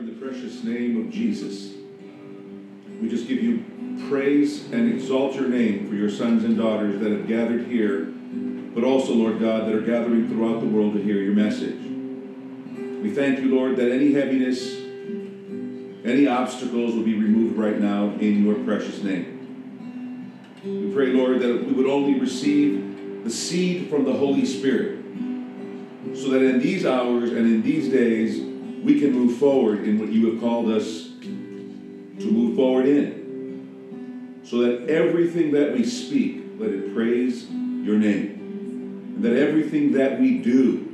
in the precious name of Jesus, we just give you praise and exalt your name for your sons and daughters that have gathered here, but also, Lord God, that are gathering throughout the world to hear your message. We thank you, Lord, that any heaviness, any obstacles will be removed right now in your precious name. We pray, Lord, that we would only receive the seed from the Holy Spirit, so that in these hours and in these days, we can move forward in what you have called us to move forward in. So that everything that we speak, let it praise your name. And that everything that we do,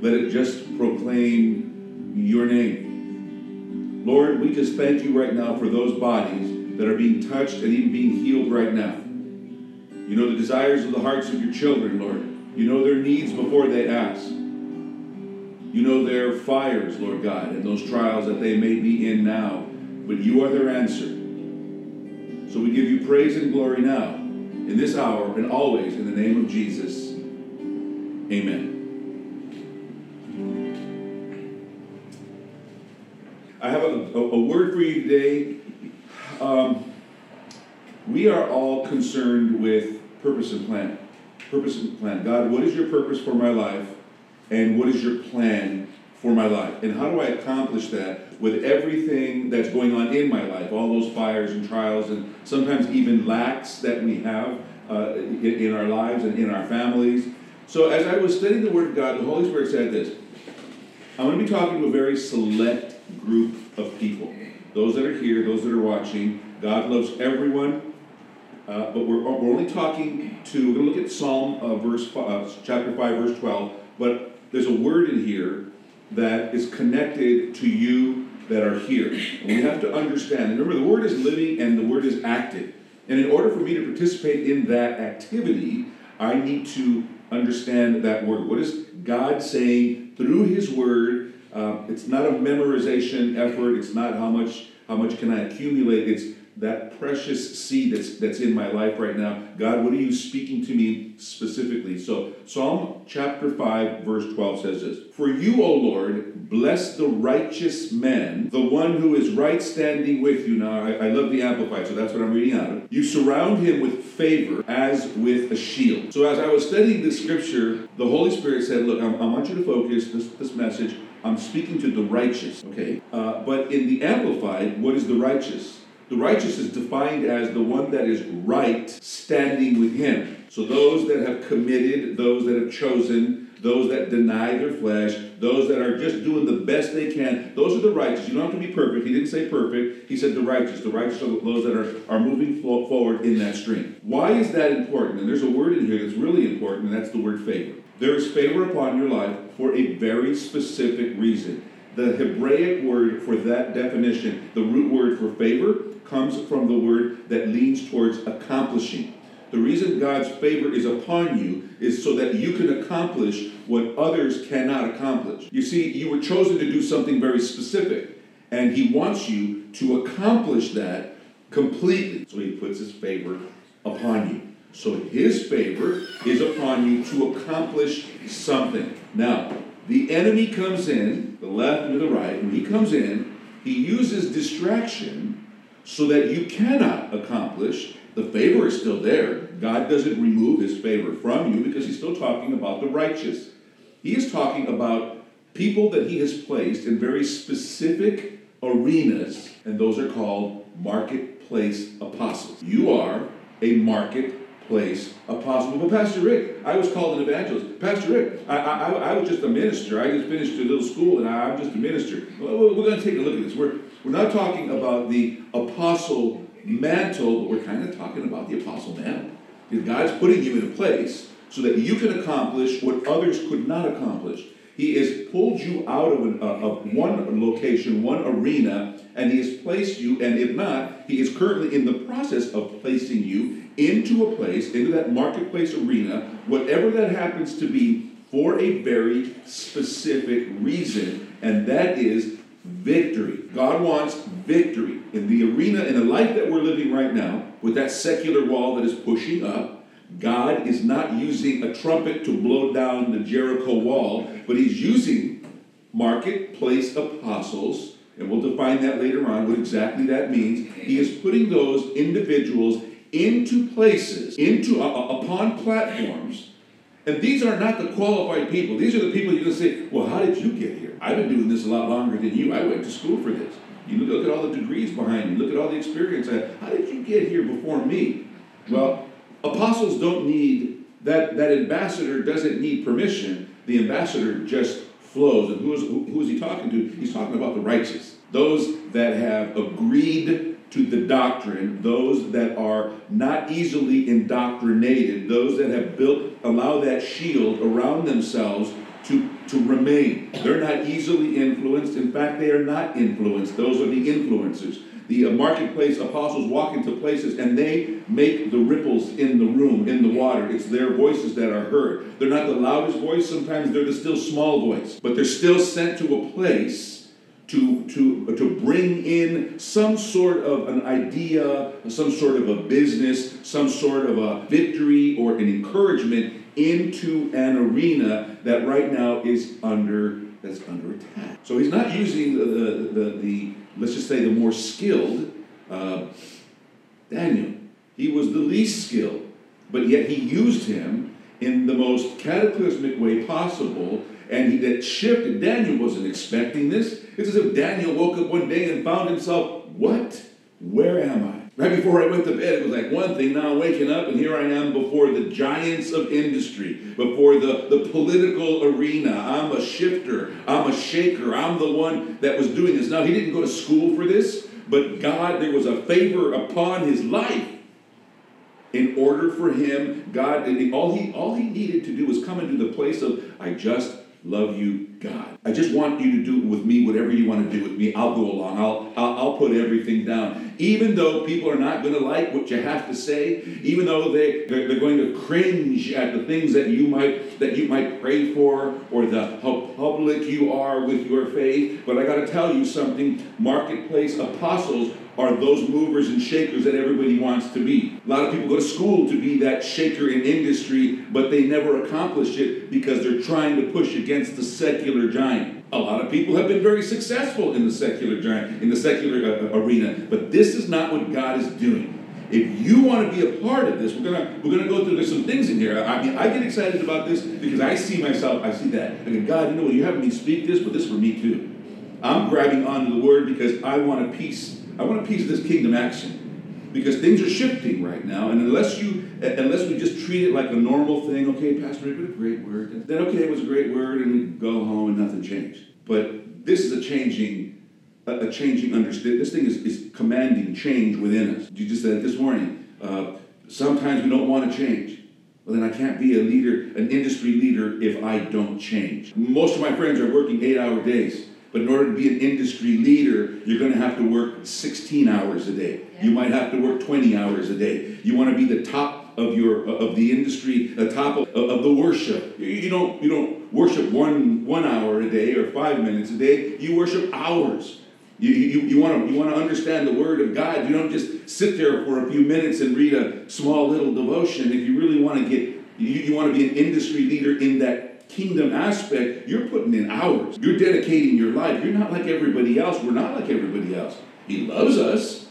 let it just proclaim your name. Lord, we just thank you right now for those bodies that are being touched and even being healed right now. You know the desires of the hearts of your children, Lord. You know their needs before they ask. You know their fires, Lord God, and those trials that they may be in now, but you are their answer. So we give you praise and glory now, in this hour, and always, in the name of Jesus. Amen. I have a, a, a word for you today. Um, we are all concerned with purpose and plan. Purpose and plan. God, what is your purpose for my life? And what is your plan for my life? And how do I accomplish that with everything that's going on in my life? All those fires and trials, and sometimes even lacks that we have uh, in, in our lives and in our families. So, as I was studying the Word of God, the Holy Spirit said this I'm going to be talking to a very select group of people. Those that are here, those that are watching. God loves everyone, uh, but we're, we're only talking to, we're going to look at Psalm uh, verse uh, chapter 5, verse 12, but there's a word in here that is connected to you that are here. And we have to understand. Remember, the word is living and the word is active. And in order for me to participate in that activity, I need to understand that word. What is God saying through His word? Uh, it's not a memorization effort. It's not how much how much can I accumulate. It's that precious seed that's that's in my life right now. God, what are you speaking to me specifically? So Psalm chapter 5, verse 12 says this For you, O Lord, bless the righteous man, the one who is right standing with you. Now I, I love the Amplified, so that's what I'm reading out of. You surround him with favor as with a shield. So as I was studying this scripture, the Holy Spirit said, Look, I, I want you to focus this, this message. I'm speaking to the righteous, okay? Uh, but in the Amplified, what is the righteous? The righteous is defined as the one that is right standing with him. So those that have committed, those that have chosen, those that deny their flesh, those that are just doing the best they can, those are the righteous. You don't have to be perfect. He didn't say perfect. He said the righteous. The righteous are those that are, are moving forward in that stream. Why is that important? And there's a word in here that's really important, and that's the word favor. There is favor upon your life for a very specific reason. The Hebraic word for that definition, the root word for favor, comes from the word that leans towards accomplishing. The reason God's favor is upon you is so that you can accomplish what others cannot accomplish. You see, you were chosen to do something very specific, and He wants you to accomplish that completely. So He puts His favor upon you. So His favor is upon you to accomplish something. Now, the enemy comes in, the left and the right, when he comes in, he uses distraction so that you cannot accomplish. The favor is still there. God doesn't remove his favor from you because he's still talking about the righteous. He is talking about people that he has placed in very specific arenas, and those are called marketplace apostles. You are a marketplace apostle. Well, Pastor Rick, I was called an evangelist. Pastor Rick, I, I, I was just a minister. I just finished a little school and I, am just a minister. Well, we're going to take a look at this. We're, we're not talking about the apostle mantle, but we're kind of talking about the apostle mantle. Because God's putting you in a place so that you can accomplish what others could not accomplish. He has pulled you out of, an, uh, of one location, one arena, and He has placed you, and if not, He is currently in the process of placing you into a place, into that marketplace arena, whatever that happens to be, for a very specific reason, and that is victory. God wants victory in the arena, in the life that we're living right now, with that secular wall that is pushing up. God is not using a trumpet to blow down the Jericho wall, but He's using marketplace apostles and we'll define that later on what exactly that means. He is putting those individuals into places, into uh, upon platforms. And these are not the qualified people. These are the people you're going to say, well, how did you get here? I've been doing this a lot longer than you. I went to school for this. You look, at all the degrees behind me. Look at all the experience. I have. How did you get here before me? Well, apostles don't need, that, that ambassador doesn't need permission. The ambassador just flows. And who is, who is he talking to? He's talking about the righteous. Those that have agreed to the doctrine, those that are not easily indoctrinated, those that have built, allow that shield around themselves to, to remain. They're not easily influenced. In fact, they are not influenced. Those are the influencers. The uh, marketplace apostles walk into places and they make the ripples in the room, in the water. It's their voices that are heard. They're not the loudest voice, sometimes they're the still small voice, but they're still sent to a place to, to, to bring in some sort of an idea, some sort of a business, some sort of a victory or an encouragement into an arena that right now is under that's under attack. So he's not using the, the, the, the let's just say the more skilled uh, Daniel. He was the least skilled, but yet he used him in the most cataclysmic way possible and he, that shifted. Daniel wasn't expecting this. It's as if Daniel woke up one day and found himself, what? Where am I? Right before I went to bed, it was like one thing. Now I'm waking up, and here I am before the giants of industry, before the, the political arena. I'm a shifter, I'm a shaker, I'm the one that was doing this. Now, he didn't go to school for this, but God, there was a favor upon his life. In order for him, God, all he all he needed to do was come into the place of, I just love you, God. I just want you to do with me whatever you want to do with me. I'll go along. I'll, I'll, I'll put everything down. Even though people are not going to like what you have to say, even though they, they're, they're going to cringe at the things that you might that you might pray for or the how public you are with your faith. But I got to tell you something, marketplace apostles are those movers and shakers that everybody wants to be. A lot of people go to school to be that shaker in industry, but they never accomplish it because they're trying to push against the secular giant. A lot of people have been very successful in the secular giant, in the secular uh, arena, but this is not what God is doing. If you want to be a part of this, we're gonna we're gonna go through. There's some things in here. I I get excited about this because I see myself. I see that. I go, God, you know what? You have me speak this, but this is for me too. I'm grabbing onto the word because I want a piece I want a piece of this kingdom action because things are shifting right now, and unless you unless we just treat it like a normal thing, okay, Pastor, it was a great word. Then okay, it was a great word, and go home and nothing changed. But this is a changing a, changing understanding. This thing is, is commanding change within us. You just said it this morning. Uh, sometimes we don't want to change. Well, then I can't be a leader, an industry leader, if I don't change. Most of my friends are working eight hour days. But in order to be an industry leader, you're going to have to work 16 hours a day. Yeah. You might have to work 20 hours a day. You want to be the top of your of the industry, the top of, of the worship. You don't you don't worship one one hour a day or five minutes a day. You worship hours. You, you, you, want to, you want to understand the Word of God. You don't just sit there for a few minutes and read a small little devotion. If you really want to get, you, you want to be an industry leader in that kingdom aspect, you're putting in hours. You're dedicating your life. You're not like everybody else. We're not like everybody else. He loves us.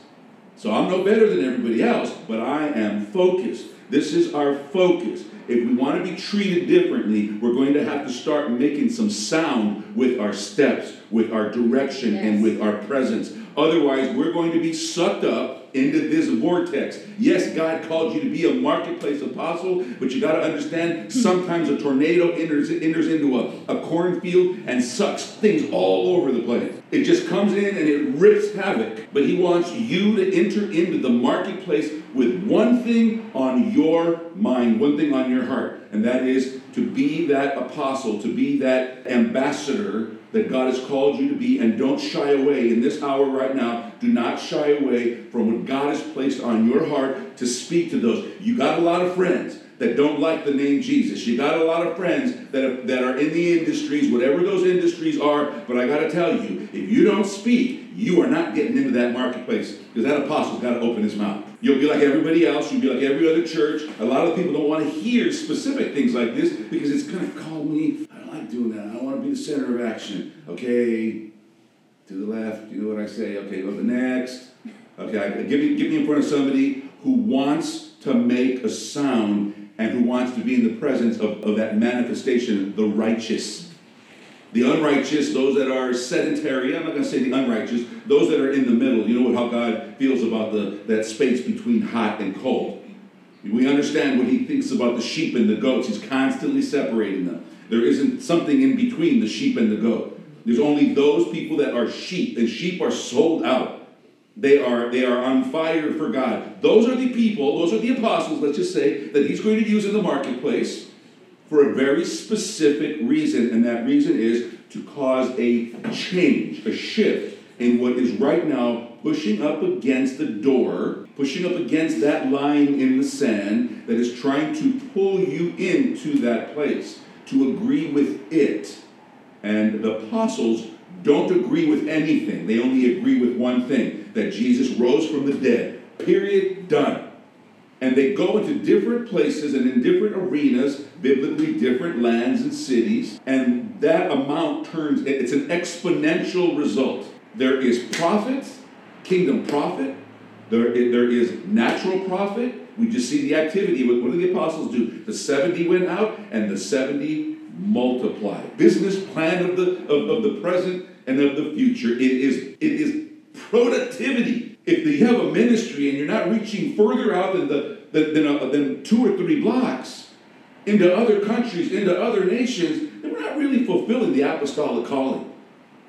So I'm no better than everybody else, but I am focused. This is our focus. If we want to be treated differently, we're going to have to start making some sound with our steps, with our direction, yes. and with our presence. Otherwise, we're going to be sucked up into this vortex. Yes, God called you to be a marketplace apostle, but you got to understand sometimes a tornado enters, enters into a, a cornfield and sucks things all over the place. It just comes in and it rips havoc. But He wants you to enter into the marketplace with one thing on your mind, one thing on your heart, and that is to be that apostle, to be that ambassador that God has called you to be, and don't shy away in this hour right now. Do not shy away from what God has placed on your heart to speak to those. You got a lot of friends that don't like the name Jesus. You got a lot of friends that are, that are in the industries, whatever those industries are. But I got to tell you, if you don't speak, you are not getting into that marketplace because that apostle's got to open his mouth. You'll be like everybody else. You'll be like every other church. A lot of people don't want to hear specific things like this because it's going to call me. I don't like doing that. I don't want to be the center of action. Okay, to the left. You know what I say? Okay, go to the next. Okay, give me give me in front of somebody who wants to make a sound and who wants to be in the presence of, of that manifestation, the righteous. The unrighteous, those that are sedentary, I'm not going to say the unrighteous, those that are in the middle. You know how God feels about the, that space between hot and cold. We understand what he thinks about the sheep and the goats. He's constantly separating them. There isn't something in between the sheep and the goat. There's only those people that are sheep, and sheep are sold out. They are, they are on fire for God. Those are the people, those are the apostles, let's just say, that he's going to use in the marketplace for a very specific reason, and that reason is to cause a change, a shift in what is right now pushing up against the door, pushing up against that line in the sand that is trying to pull you into that place, to agree with it. And the apostles don't agree with anything, they only agree with one thing that Jesus rose from the dead. Period, done. And they go into different places and in different arenas, biblically different lands and cities, and that amount turns, it's an exponential result. There is profit, kingdom profit, there, there is natural profit. We just see the activity. What did the apostles do? The 70 went out and the 70 multiplied. Business plan of the, of, of the present and of the future. It is, it is productivity. If you have a ministry and you're not reaching further out than, the, than, than, a, than two or three blocks into other countries, into other nations, then we're not really fulfilling the apostolic calling.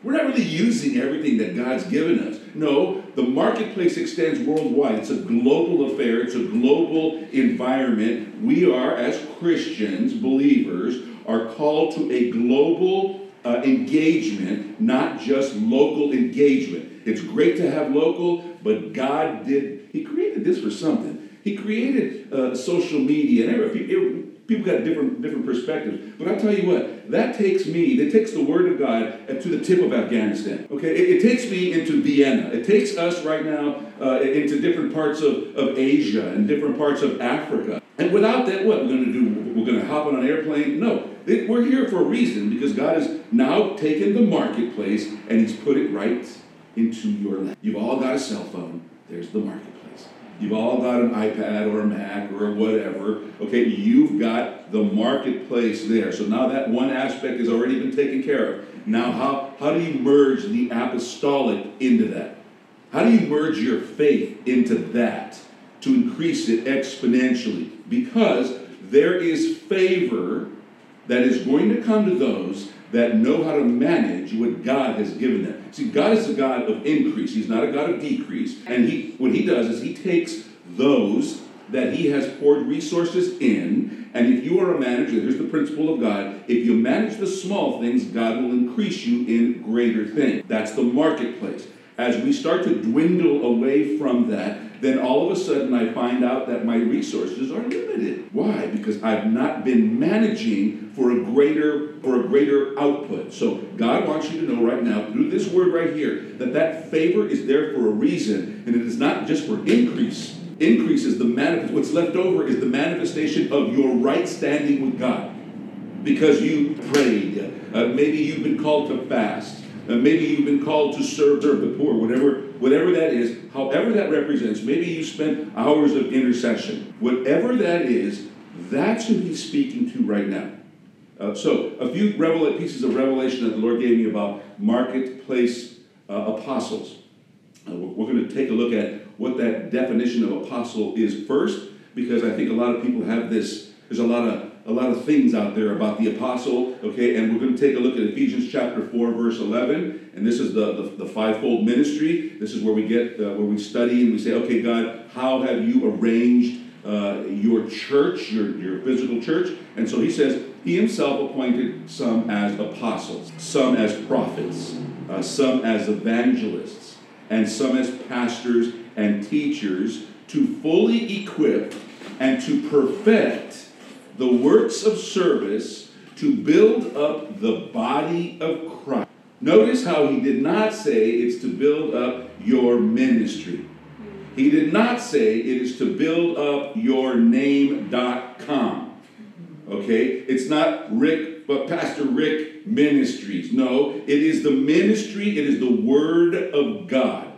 We're not really using everything that God's given us. No, the marketplace extends worldwide. It's a global affair, it's a global environment. We are, as Christians, believers, are called to a global uh, engagement, not just local engagement. It's great to have local, but God did, He created this for something. He created uh, social media, and every, people got different different perspectives. But I'll tell you what, that takes me, that takes the Word of God to the tip of Afghanistan. Okay, it, it takes me into Vienna. It takes us right now uh, into different parts of, of Asia and different parts of Africa. And without that, what we're going to do? We're going to hop on an airplane? No, it, we're here for a reason because God has now taken the marketplace and He's put it right into your lap. You've all got a cell phone. There's the marketplace. You've all got an iPad or a Mac or whatever. Okay, you've got the marketplace there. So now that one aspect has already been taken care of. Now, how, how do you merge the apostolic into that? How do you merge your faith into that to increase it exponentially? Because there is favor that is going to come to those that know how to manage what God has given them. See, God is a God of increase. He's not a God of decrease. And he what he does is he takes those that he has poured resources in, and if you are a manager, here's the principle of God. If you manage the small things, God will increase you in greater things. That's the marketplace. As we start to dwindle away from that, then all of a sudden I find out that my resources are limited. Why? Because I've not been managing for a greater for a greater output. So God wants you to know right now through this word right here that that favor is there for a reason and it is not just for increase. Increase is the manifest what's left over is the manifestation of your right standing with God. Because you prayed, uh, maybe you've been called to fast. Uh, maybe you've been called to serve, serve the poor, whatever, whatever that is, however that represents. Maybe you spent hours of intercession. Whatever that is, that's who he's speaking to right now. Uh, so, a few pieces of revelation that the Lord gave me about marketplace uh, apostles. Uh, we're going to take a look at what that definition of apostle is first, because I think a lot of people have this. There's a lot of a lot of things out there about the apostle, okay? And we're going to take a look at Ephesians chapter 4, verse 11. And this is the, the, the fivefold ministry. This is where we get, uh, where we study and we say, okay, God, how have you arranged uh, your church, your, your physical church? And so he says, he himself appointed some as apostles, some as prophets, uh, some as evangelists, and some as pastors and teachers to fully equip and to perfect the works of service to build up the body of Christ. Notice how he did not say it's to build up your ministry. He did not say it is to build up your name.com. Okay? It's not Rick but Pastor Rick Ministries. No, it is the ministry, it is the Word of God.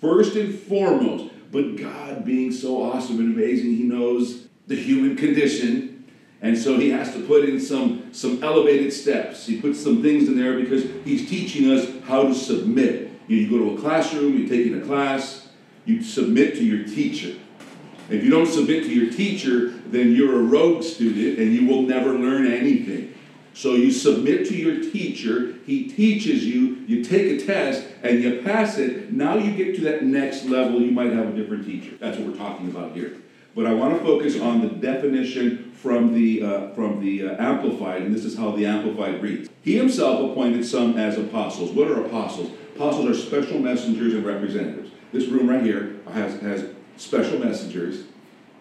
First and foremost, but God being so awesome and amazing, He knows the human condition. And so he has to put in some, some elevated steps. He puts some things in there because he's teaching us how to submit. You, you go to a classroom, you're taking a class, you submit to your teacher. If you don't submit to your teacher, then you're a rogue student and you will never learn anything. So you submit to your teacher, he teaches you, you take a test, and you pass it. Now you get to that next level, you might have a different teacher. That's what we're talking about here. But I want to focus on the definition from the, uh, from the uh, Amplified, and this is how the Amplified reads. He himself appointed some as apostles. What are apostles? Apostles are special messengers and representatives. This room right here has, has special messengers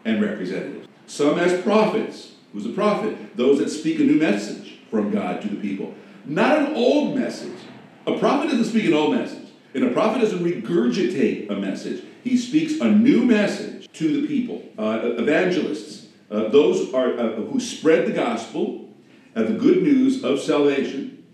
and representatives. Some as prophets. Who's a prophet? Those that speak a new message from God to the people. Not an old message. A prophet doesn't speak an old message, and a prophet doesn't regurgitate a message. He speaks a new message to the people. Uh, evangelists, uh, those are uh, who spread the gospel, the good news of salvation,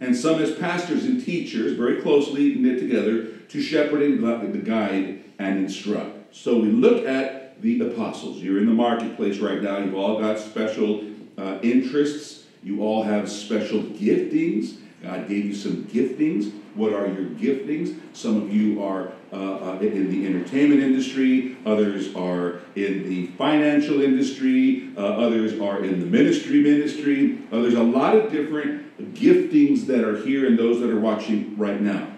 and some as pastors and teachers, very closely knit together to shepherd and guide and instruct. So we look at the apostles. You're in the marketplace right now. You've all got special uh, interests you all have special giftings. God gave you some giftings. What are your giftings? Some of you are uh, uh, in the entertainment industry, others are in the financial industry, uh, others are in the ministry ministry. Uh, there's a lot of different giftings that are here and those that are watching right now.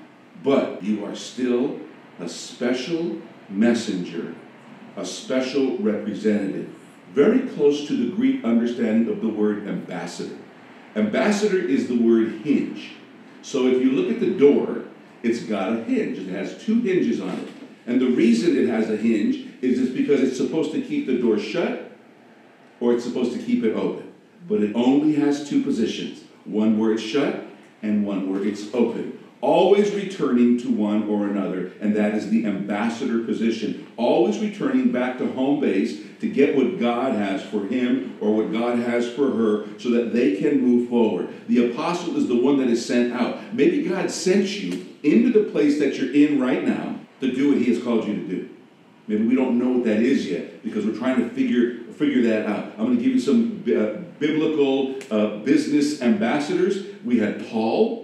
But you are still a special messenger, a special representative very close to the Greek understanding of the word ambassador. Ambassador is the word hinge. So if you look at the door, it's got a hinge. It has two hinges on it. And the reason it has a hinge is it's because it's supposed to keep the door shut or it's supposed to keep it open. But it only has two positions one where it's shut and one where it's open always returning to one or another, and that is the ambassador position. Always returning back to home base to get what God has for him or what God has for her so that they can move forward. The apostle is the one that is sent out. Maybe God sent you into the place that you're in right now to do what he has called you to do. Maybe we don't know what that is yet because we're trying to figure figure that out. I'm going to give you some uh, biblical uh, business ambassadors. We had Paul,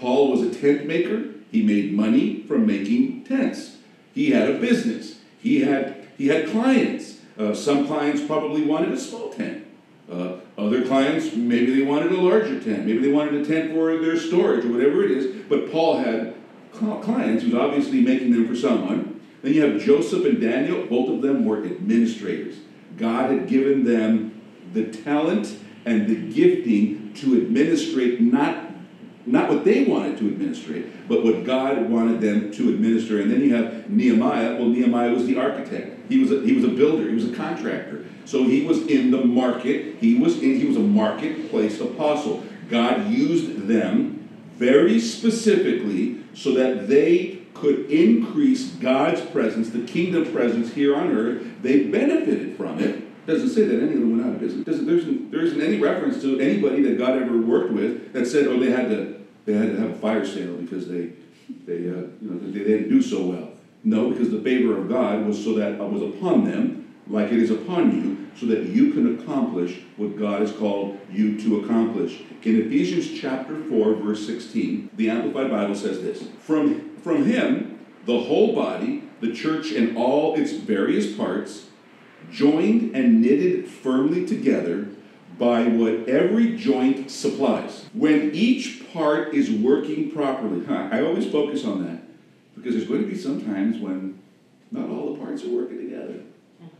Paul was a tent maker. He made money from making tents. He had a business. He had, he had clients. Uh, some clients probably wanted a small tent. Uh, other clients, maybe they wanted a larger tent. Maybe they wanted a tent for their storage or whatever it is. But Paul had clients who's obviously making them for someone. Then you have Joseph and Daniel. Both of them were administrators. God had given them the talent and the gifting to administrate not not what they wanted to administrate, but what God wanted them to administer. And then you have Nehemiah. Well, Nehemiah was the architect. He was a, he was a builder. He was a contractor. So he was in the market. He was in, he was a marketplace apostle. God used them very specifically so that they could increase God's presence, the kingdom presence here on earth. They benefited from it doesn't say that any of them went out of business. Doesn't, there, isn't, there isn't any reference to anybody that God ever worked with that said, oh, they had to, they had to have a fire sale because they, they, uh, you know, they, they didn't do so well. No, because the favor of God was so that was upon them, like it is upon you, so that you can accomplish what God has called you to accomplish. In Ephesians chapter 4, verse 16, the Amplified Bible says this From, from him, the whole body, the church and all its various parts, joined and knitted firmly together by what every joint supplies. When each part is working properly, I always focus on that because there's going to be some times when not all the parts are working together.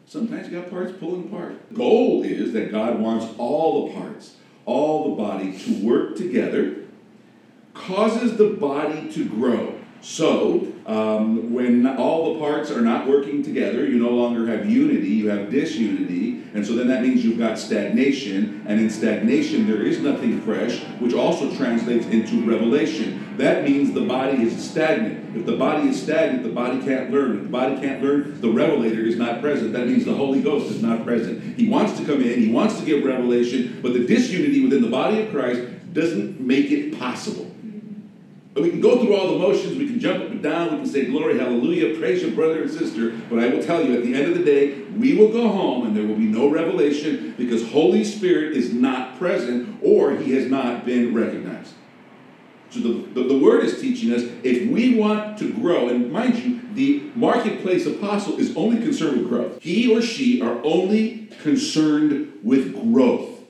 Sometimes you got parts pulling apart. The goal is that God wants all the parts, all the body to work together, causes the body to grow. So, um, when all the parts are not working together, you no longer have unity, you have disunity, and so then that means you've got stagnation, and in stagnation there is nothing fresh, which also translates into revelation. That means the body is stagnant. If the body is stagnant, the body can't learn. If the body can't learn, the revelator is not present. That means the Holy Ghost is not present. He wants to come in, he wants to give revelation, but the disunity within the body of Christ doesn't make it possible. We can go through all the motions, we can jump up and down, we can say, Glory, hallelujah, praise your brother and sister. But I will tell you, at the end of the day, we will go home and there will be no revelation because Holy Spirit is not present or he has not been recognized. So the, the, the, word is teaching us if we want to grow, and mind you, the marketplace apostle is only concerned with growth. He or she are only concerned with growth.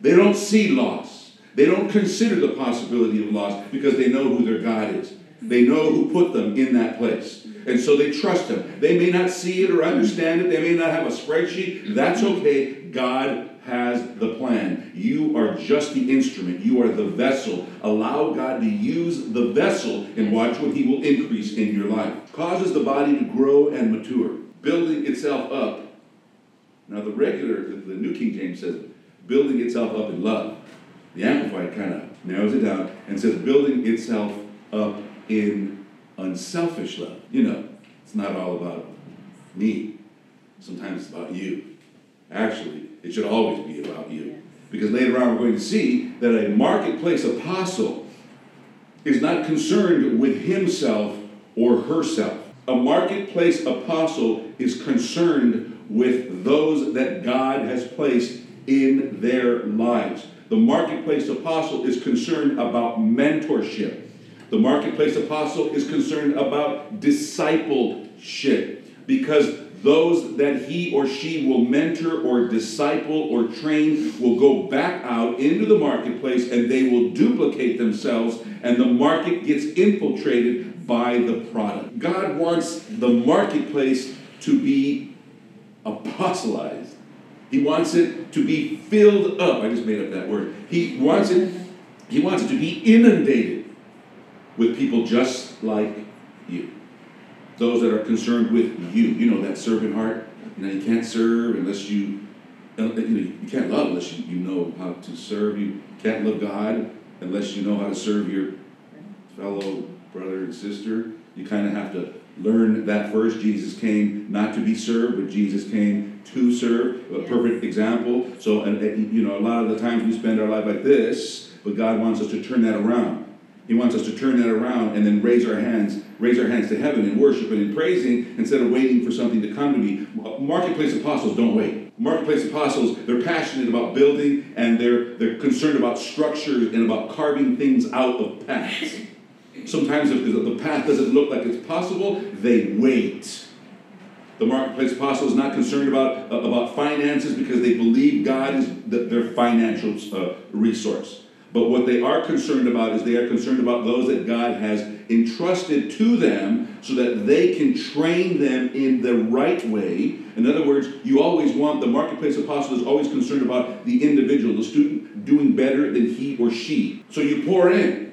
They don't see loss. They don't consider the possibility of loss because they know who their God is. They know who put them in that place. And so they trust Him. They may not see it or understand it. They may not have a spreadsheet. That's okay. God has the plan. You are just the instrument. You are the vessel. Allow God to use the vessel and watch what He will increase in your life. Causes the body to grow and mature, building itself up. Now, the regular, the New King James says, building itself up in love. The Amplified kind of narrows it down and says building itself up in unselfish love. You know, it's not all about me. Sometimes it's about you. Actually, it should always be about you. Because later on, we're going to see that a marketplace apostle is not concerned with himself or herself. A marketplace apostle is concerned with those that God has placed in their lives. The marketplace apostle is concerned about mentorship. The marketplace apostle is concerned about discipleship because those that he or she will mentor or disciple or train will go back out into the marketplace and they will duplicate themselves, and the market gets infiltrated by the product. God wants the marketplace to be apostolized. He wants it to be filled up. I just made up that word. He wants it, he wants it to be inundated with people just like you. Those that are concerned with you. You know that servant heart. You know, you can't serve unless you uh, you, know, you can't love unless you, you know how to serve. You can't love God unless you know how to serve your fellow brother and sister. You kind of have to learn that first. Jesus came not to be served, but Jesus came to serve. A perfect example. So, and, you know, a lot of the times we spend our life like this, but God wants us to turn that around. He wants us to turn that around and then raise our hands, raise our hands to heaven in worship and in praising instead of waiting for something to come to me. Marketplace apostles don't wait. Marketplace apostles, they're passionate about building and they're they're concerned about structures and about carving things out of paths. Sometimes if the path doesn't look like it's possible, they wait. The marketplace apostle is not concerned about, uh, about finances because they believe God is the, their financial uh, resource. But what they are concerned about is they are concerned about those that God has entrusted to them so that they can train them in the right way. In other words, you always want the marketplace apostle is always concerned about the individual, the student doing better than he or she. So you pour in.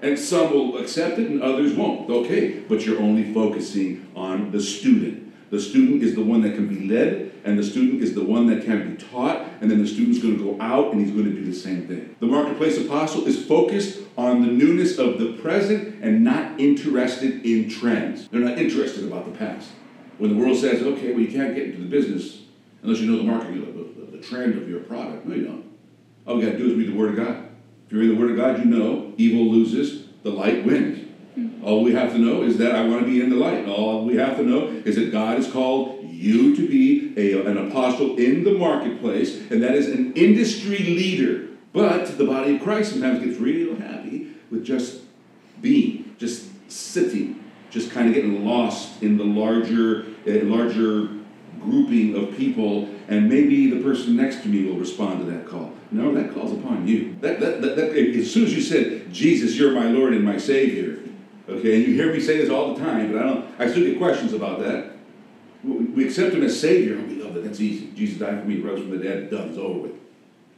And some will accept it and others won't. Okay, but you're only focusing on the student. The student is the one that can be led, and the student is the one that can be taught, and then the student's going to go out and he's going to do the same thing. The marketplace apostle is focused on the newness of the present and not interested in trends. They're not interested about the past. When the world says, okay, well, you can't get into the business unless you know the market, the, the, the trend of your product. No, you don't. All we got to do is read the Word of God. If you read the Word of God, you know evil loses, the light wins. All we have to know is that I want to be in the light. All we have to know is that God has called you to be a, an apostle in the marketplace, and that is an industry leader. But the body of Christ sometimes gets real happy with just being, just sitting, just kind of getting lost in the larger, uh, larger grouping of people, and maybe the person next to me will respond to that call. No, that calls upon you. That, that, that, that, as soon as you said, Jesus, you're my Lord and my Savior, okay, and you hear me say this all the time, but I don't, I still get questions about that. We accept Him as Savior, and we love that. That's easy. Jesus died for me, rose from the dead, done, it's over with.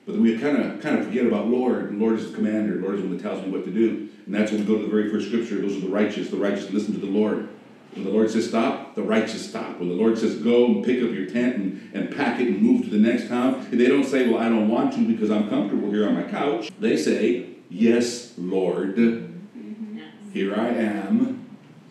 But we kind of kind of forget about Lord. Lord is the commander. Lord is the one that tells me what to do. And that's when we go to the very first scripture. Those are the righteous. The righteous listen to the Lord. When the Lord says stop, the righteous stop. When the Lord says go and pick up your tent and, and pack it and move to the next town, they don't say, well, I don't want to because I'm comfortable here on my couch. They say, yes, Lord, here I am.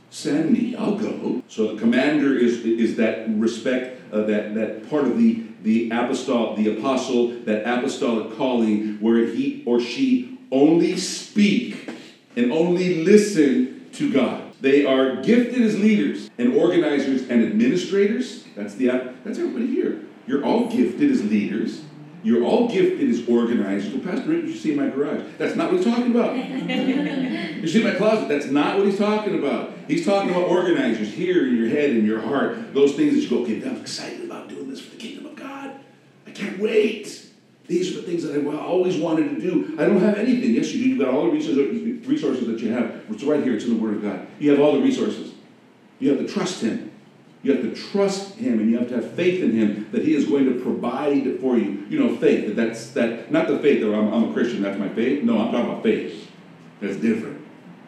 Send me. I'll go. So the commander is, is that respect, uh, that, that part of the, the apostolic, the apostle, that apostolic calling where he or she only speak and only listen to God. They are gifted as leaders and organizers and administrators. That's the that's everybody here. You're all gifted as leaders. You're all gifted as organizers. Well, Pastor Rick, you see my garage. That's not what he's talking about. you see my closet. That's not what he's talking about. He's talking about organizers here in your head and your heart. Those things that you go, okay, I'm excited about doing this for the kingdom of God. I can't wait. These are the things that I always wanted to do. I don't have anything. Yes, you do. You've got all the resources that you have. It's right here. It's in the Word of God. You have all the resources. You have to trust Him. You have to trust Him, and you have to have faith in Him that He is going to provide for you. You know, faith. That that's that. Not the faith that I'm, I'm a Christian. That's my faith. No, I'm talking about faith. That's different.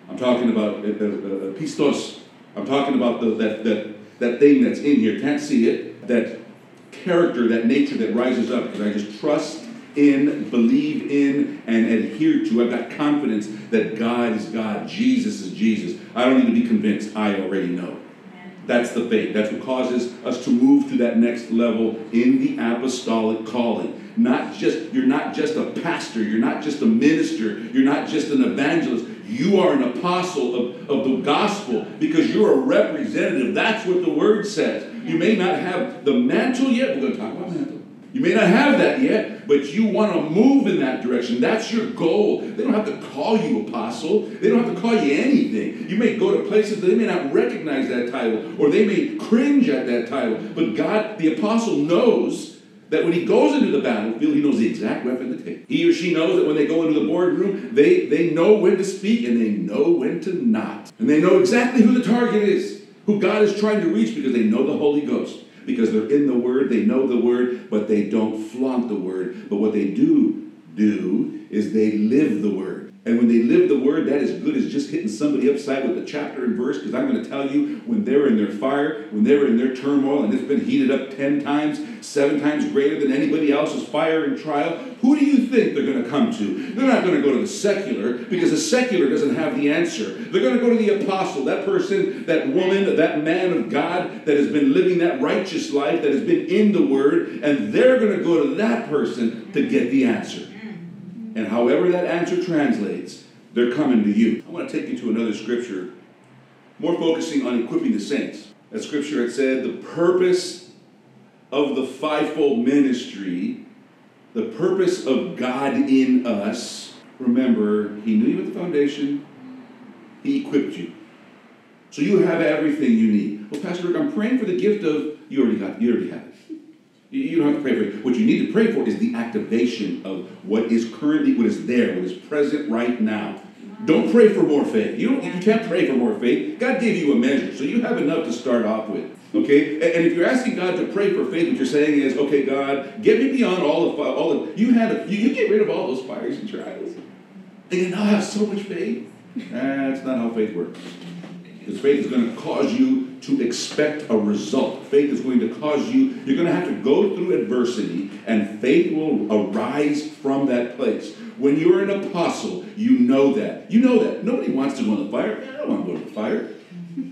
I'm talking about uh, uh, uh, pistos. I'm talking about the, that that that thing that's in here. Can't see it. That character, that nature that rises up because I just trust in, believe in, and adhere to. I've got confidence that God is God, Jesus is Jesus. I don't need to be convinced. I already know. That's the faith. That's what causes us to move to that next level in the apostolic calling. Not just you're not just a pastor, you're not just a minister, you're not just an evangelist. You are an apostle of, of the gospel because you're a representative. That's what the word says. You may not have the mantle yet. We're going to talk about mantle. You may not have that yet, but you want to move in that direction. That's your goal. They don't have to call you apostle. They don't have to call you anything. You may go to places that they may not recognize that title, or they may cringe at that title. But God, the apostle, knows that when he goes into the battlefield, he knows the exact weapon to take. He or she knows that when they go into the boardroom, they, they know when to speak and they know when to not. And they know exactly who the target is, who God is trying to reach because they know the Holy Ghost because they're in the Word, they know the Word, but they don't flaunt the Word. But what they do do is they live the Word. And when they live the word, that is good as just hitting somebody upside with a chapter and verse. Because I'm going to tell you, when they're in their fire, when they're in their turmoil, and it's been heated up 10 times, seven times greater than anybody else's fire and trial, who do you think they're going to come to? They're not going to go to the secular, because the secular doesn't have the answer. They're going to go to the apostle, that person, that woman, that man of God that has been living that righteous life, that has been in the word, and they're going to go to that person to get the answer. And however that answer translates, they're coming to you. I want to take you to another scripture, more focusing on equipping the saints. That scripture had said, the purpose of the fivefold ministry, the purpose of God in us. Remember, He knew you at the foundation, He equipped you. So you have everything you need. Well, Pastor Rick, I'm praying for the gift of, you already got, you already have it. You don't have to pray for it. What you need to pray for is the activation of what is currently, what is there, what is present right now. Don't pray for more faith. You, don't, you can't pray for more faith. God gave you a measure, so you have enough to start off with. Okay? And if you're asking God to pray for faith, what you're saying is, okay, God, get me beyond all of all of you had a, you, you get rid of all those fires and trials. And you oh, now have so much faith. That's not how faith works. Because faith is going to cause you to expect a result. Faith is going to cause you, you're going to have to go through adversity, and faith will arise from that place. When you're an apostle, you know that. You know that. Nobody wants to go in the fire. I don't want to go to the fire.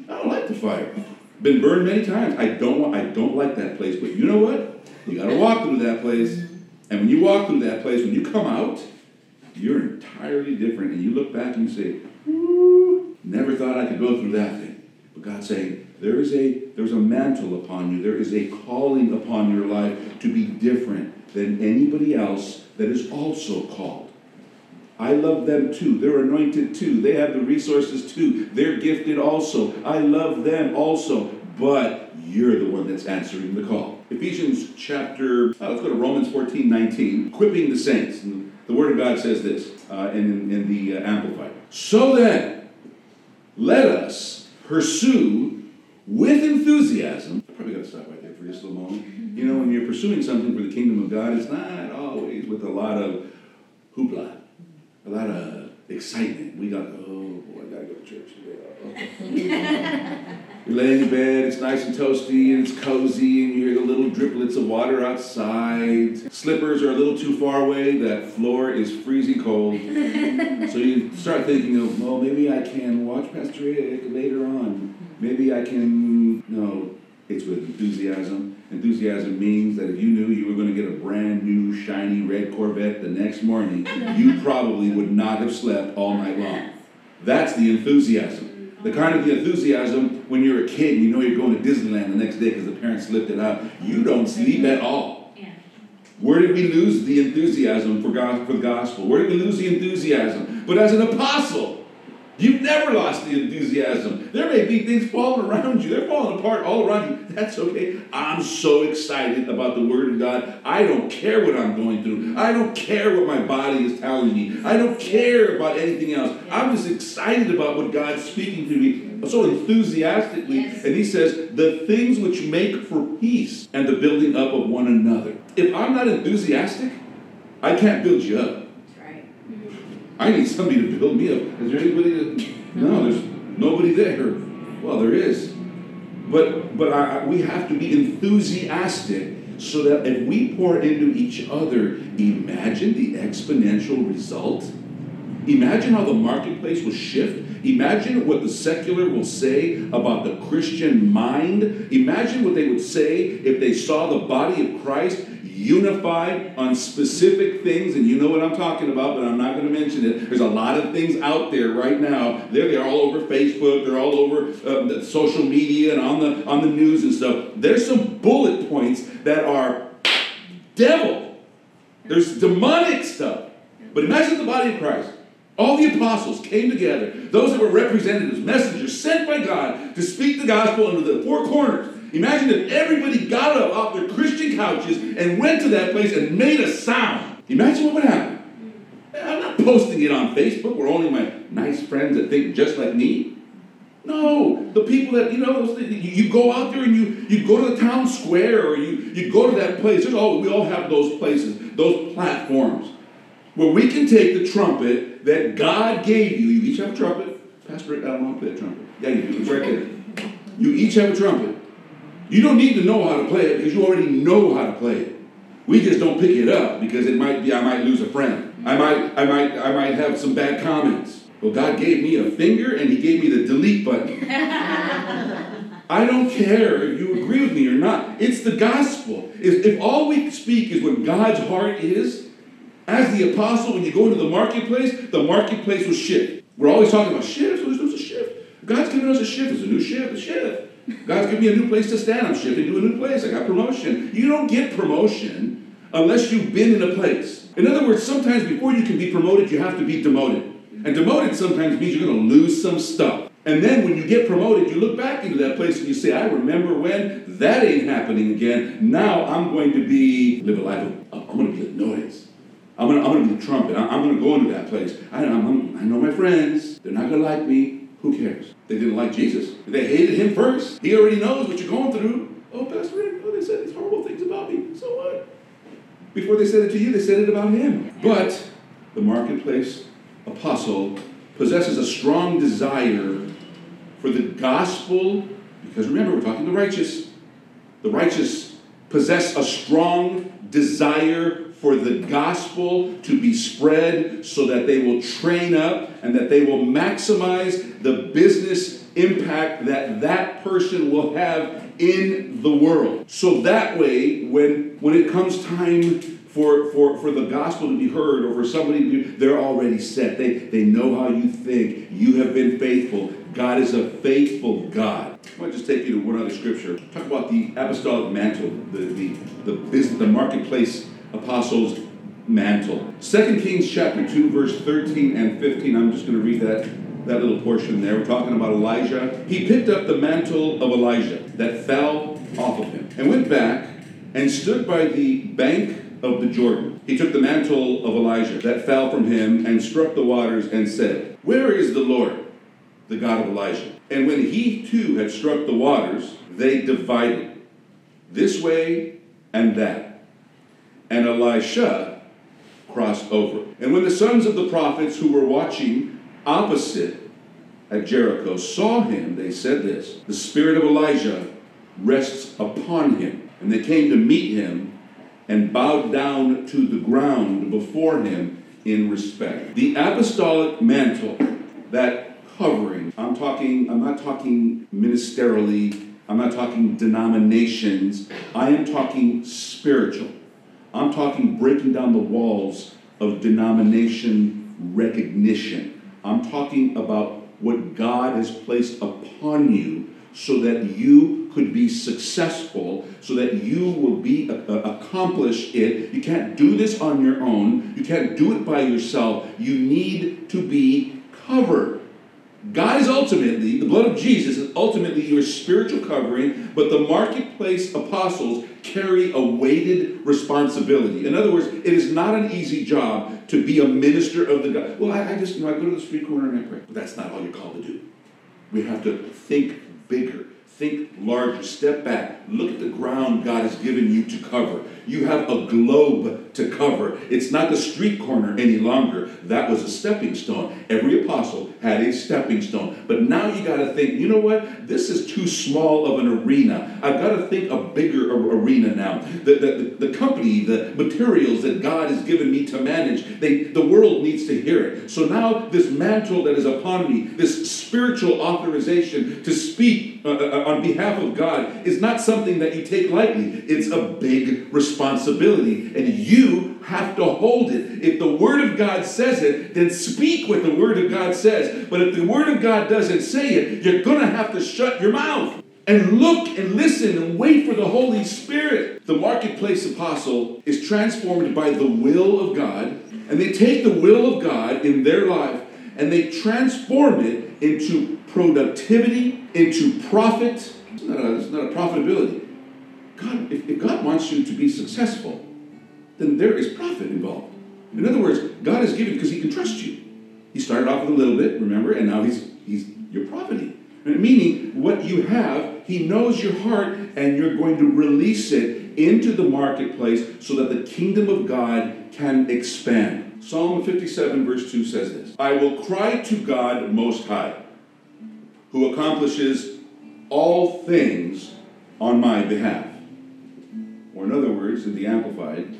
I don't like the fire. Been burned many times. I don't want, I don't like that place. But you know what? You got to walk through that place. And when you walk through that place, when you come out, you're entirely different. And you look back and you say, Never thought I could go through that thing. But God's saying, there is a there's a mantle upon you. There is a calling upon your life to be different than anybody else that is also called. I love them too. They're anointed too. They have the resources too. They're gifted also. I love them also. But you're the one that's answering the call. Ephesians chapter, oh, let's go to Romans 14, 19. Equipping the saints. And the Word of God says this uh, in, in the uh, Amplified. So then, let us pursue with enthusiasm the probably got to stop right there for just a moment. You know, when you're pursuing something for the kingdom of God, it's not always with a lot of hoopla, a lot of excitement. We got, oh boy, I gotta go to church today. You're laying in bed, it's nice and toasty and it's cozy, and you hear the little driplets of water outside. Slippers are a little too far away, that floor is freezing cold. so you start thinking of, well, maybe I can watch Pastor Rick later on. Maybe I can, no, it's with enthusiasm. Enthusiasm means that if you knew you were going to get a brand new shiny red Corvette the next morning, you probably would not have slept all night long. That's the enthusiasm. The kind of the enthusiasm when you're a kid and you know you're going to Disneyland the next day because the parents lifted it out. You don't sleep at all. Where did we lose the enthusiasm for, God, for the gospel? Where did we lose the enthusiasm? But as an apostle, You've never lost the enthusiasm. There may be things falling around you. They're falling apart all around you. That's okay. I'm so excited about the Word of God. I don't care what I'm going through. I don't care what my body is telling me. I don't care about anything else. I'm just excited about what God's speaking to me so enthusiastically. Yes. And He says, the things which make for peace and the building up of one another. If I'm not enthusiastic, I can't build you up. I need somebody to build me up. Is there anybody that? No, there's nobody there. Well, there is. But but I, we have to be enthusiastic so that if we pour into each other, imagine the exponential result. Imagine how the marketplace will shift. Imagine what the secular will say about the Christian mind. Imagine what they would say if they saw the body of Christ unified on specific things, and you know what I'm talking about, but I'm not going to mention it. There's a lot of things out there right now. They're, they're all over Facebook, they're all over uh, social media and on the, on the news and stuff. There's some bullet points that are devil. There's demonic stuff. But imagine the body of Christ. All the apostles came together, those that were represented as messengers sent by God to speak the gospel into the four corners. Imagine if everybody got up off their Christian couches and went to that place and made a sound. Imagine what would happen. I'm not posting it on Facebook where only my nice friends that think just like me. No, the people that, you know, you go out there and you, you go to the town square or you, you go to that place. There's all, we all have those places, those platforms where we can take the trumpet that God gave you. You each have a trumpet. Pastor Rick, I don't want to play a trumpet. Yeah, you do. It's right there. You each have a trumpet. You don't need to know how to play it because you already know how to play it. We just don't pick it up because it might be I might lose a friend. I might I might I might have some bad comments. Well, God gave me a finger and He gave me the delete button. I don't care if you agree with me or not. It's the gospel. If, if all we speak is what God's heart is, as the apostle, when you go into the marketplace, the marketplace will shift. We're always talking about shifts. There's a shift. God's giving us a shift. There's a new shift, a shift. God's given me a new place to stand. I'm shifting to a new place. I got promotion. You don't get promotion unless you've been in a place. In other words, sometimes before you can be promoted, you have to be demoted. And demoted sometimes means you're going to lose some stuff. And then when you get promoted, you look back into that place and you say, I remember when that ain't happening again. Now I'm going to be, live a life of, I'm going to be the noise. I'm going to, I'm going to be the trumpet. I'm going to go into that place. I, I'm, I know my friends. They're not going to like me. Who cares? They didn't like Jesus. They hated him first. He already knows what you're going through. Oh, Pastor Rick, oh, they said these horrible things about me. So what? Before they said it to you, they said it about him. But the marketplace apostle possesses a strong desire for the gospel, because remember, we're talking the righteous. The righteous possess a strong desire for the gospel to be spread so that they will train up and that they will maximize the business impact that that person will have in the world. So that way, when, when it comes time for, for, for the gospel to be heard or for somebody to, they're already set. They, they know how you think. You have been faithful. God is a faithful God. I want to just take you to one other scripture. Talk about the apostolic mantle, the, the, the business, the marketplace apostles' mantle. 2 Kings chapter 2, verse 13 and 15. I'm just going to read that, that little portion there. We're talking about Elijah. He picked up the mantle of Elijah that fell off of him and went back and stood by the bank of the Jordan. He took the mantle of Elijah that fell from him and struck the waters and said, Where is the Lord, the God of Elijah? And when he too had struck the waters, they divided this way and that. And Elisha crossed over. And when the sons of the prophets who were watching opposite at Jericho saw him, they said this The spirit of Elijah rests upon him. And they came to meet him and bowed down to the ground before him in respect. The apostolic mantle, that covering, I'm talking, I'm not talking ministerially, I'm not talking denominations, I am talking spiritual. I'm talking breaking down the walls of denomination recognition. I'm talking about what God has placed upon you so that you could be successful, so that you will be uh, accomplish it. You can't do this on your own. You can't do it by yourself. You need to be covered. God is ultimately, the blood of Jesus is ultimately your spiritual covering, but the marketplace apostles carry a weighted responsibility. In other words, it is not an easy job to be a minister of the God. Well, I, I just, you know, I go to the street corner and I pray. But that's not all you're called to do. We have to think bigger. Think larger. Step back. Look at the ground God has given you to cover. You have a globe to cover. It's not the street corner any longer. That was a stepping stone. Every apostle had a stepping stone. But now you got to think, you know what? This is too small of an arena. I've got to think a bigger arena now. The, the, the company, the materials that God has given me to manage, they, the world needs to hear it. So now this mantle that is upon me, this spiritual authorization to speak uh, uh on behalf of God is not something that you take lightly. It's a big responsibility, and you have to hold it. If the Word of God says it, then speak what the Word of God says. But if the Word of God doesn't say it, you're going to have to shut your mouth and look and listen and wait for the Holy Spirit. The marketplace apostle is transformed by the will of God, and they take the will of God in their life and they transform it into productivity, into profit. It's not a, it's not a profitability. God, if, if God wants you to be successful, then there is profit involved. In other words, God is giving because He can trust you. He started off with a little bit, remember, and now He's He's you're profiting. Meaning, what you have, He knows your heart, and you're going to release it into the marketplace so that the kingdom of God can expand. Psalm 57, verse 2 says this I will cry to God Most High who accomplishes all things on my behalf. Or, in other words, in the Amplified,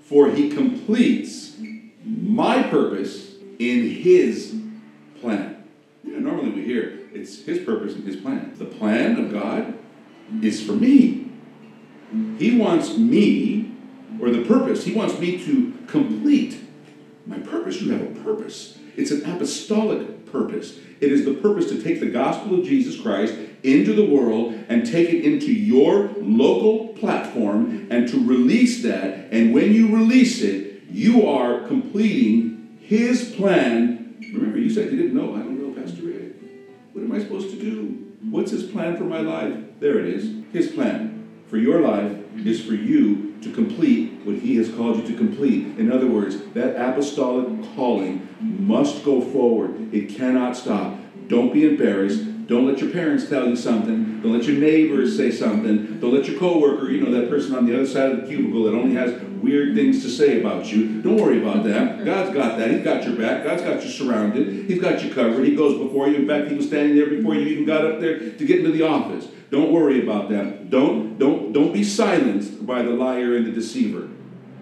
for he completes my purpose in his plan. You know, normally we hear it's his purpose and his plan. The plan of God is for me. He wants me, or the purpose, he wants me to complete my purpose. You have a purpose. It's an apostolic purpose. It is the purpose to take the gospel of Jesus Christ into the world and take it into your local platform and to release that. And when you release it, you are completing His plan. Remember, you said you didn't know. I don't know, Pastor Ray. What am I supposed to do? What's His plan for my life? There it is. His plan for your life is for to complete what He has called you to complete. In other words, that apostolic calling must go forward, it cannot stop. Don't be embarrassed. Don't let your parents tell you something. Don't let your neighbors say something. Don't let your coworker, you know, that person on the other side of the cubicle that only has weird things to say about you. Don't worry about that. God's got that. He's got your back. God's got you surrounded. He's got you covered. He goes before you. In fact, he was standing there before you even got up there to get into the office. Don't worry about them. Don't, don't, don't be silenced by the liar and the deceiver.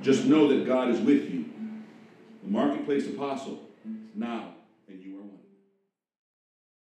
Just know that God is with you. The marketplace apostle now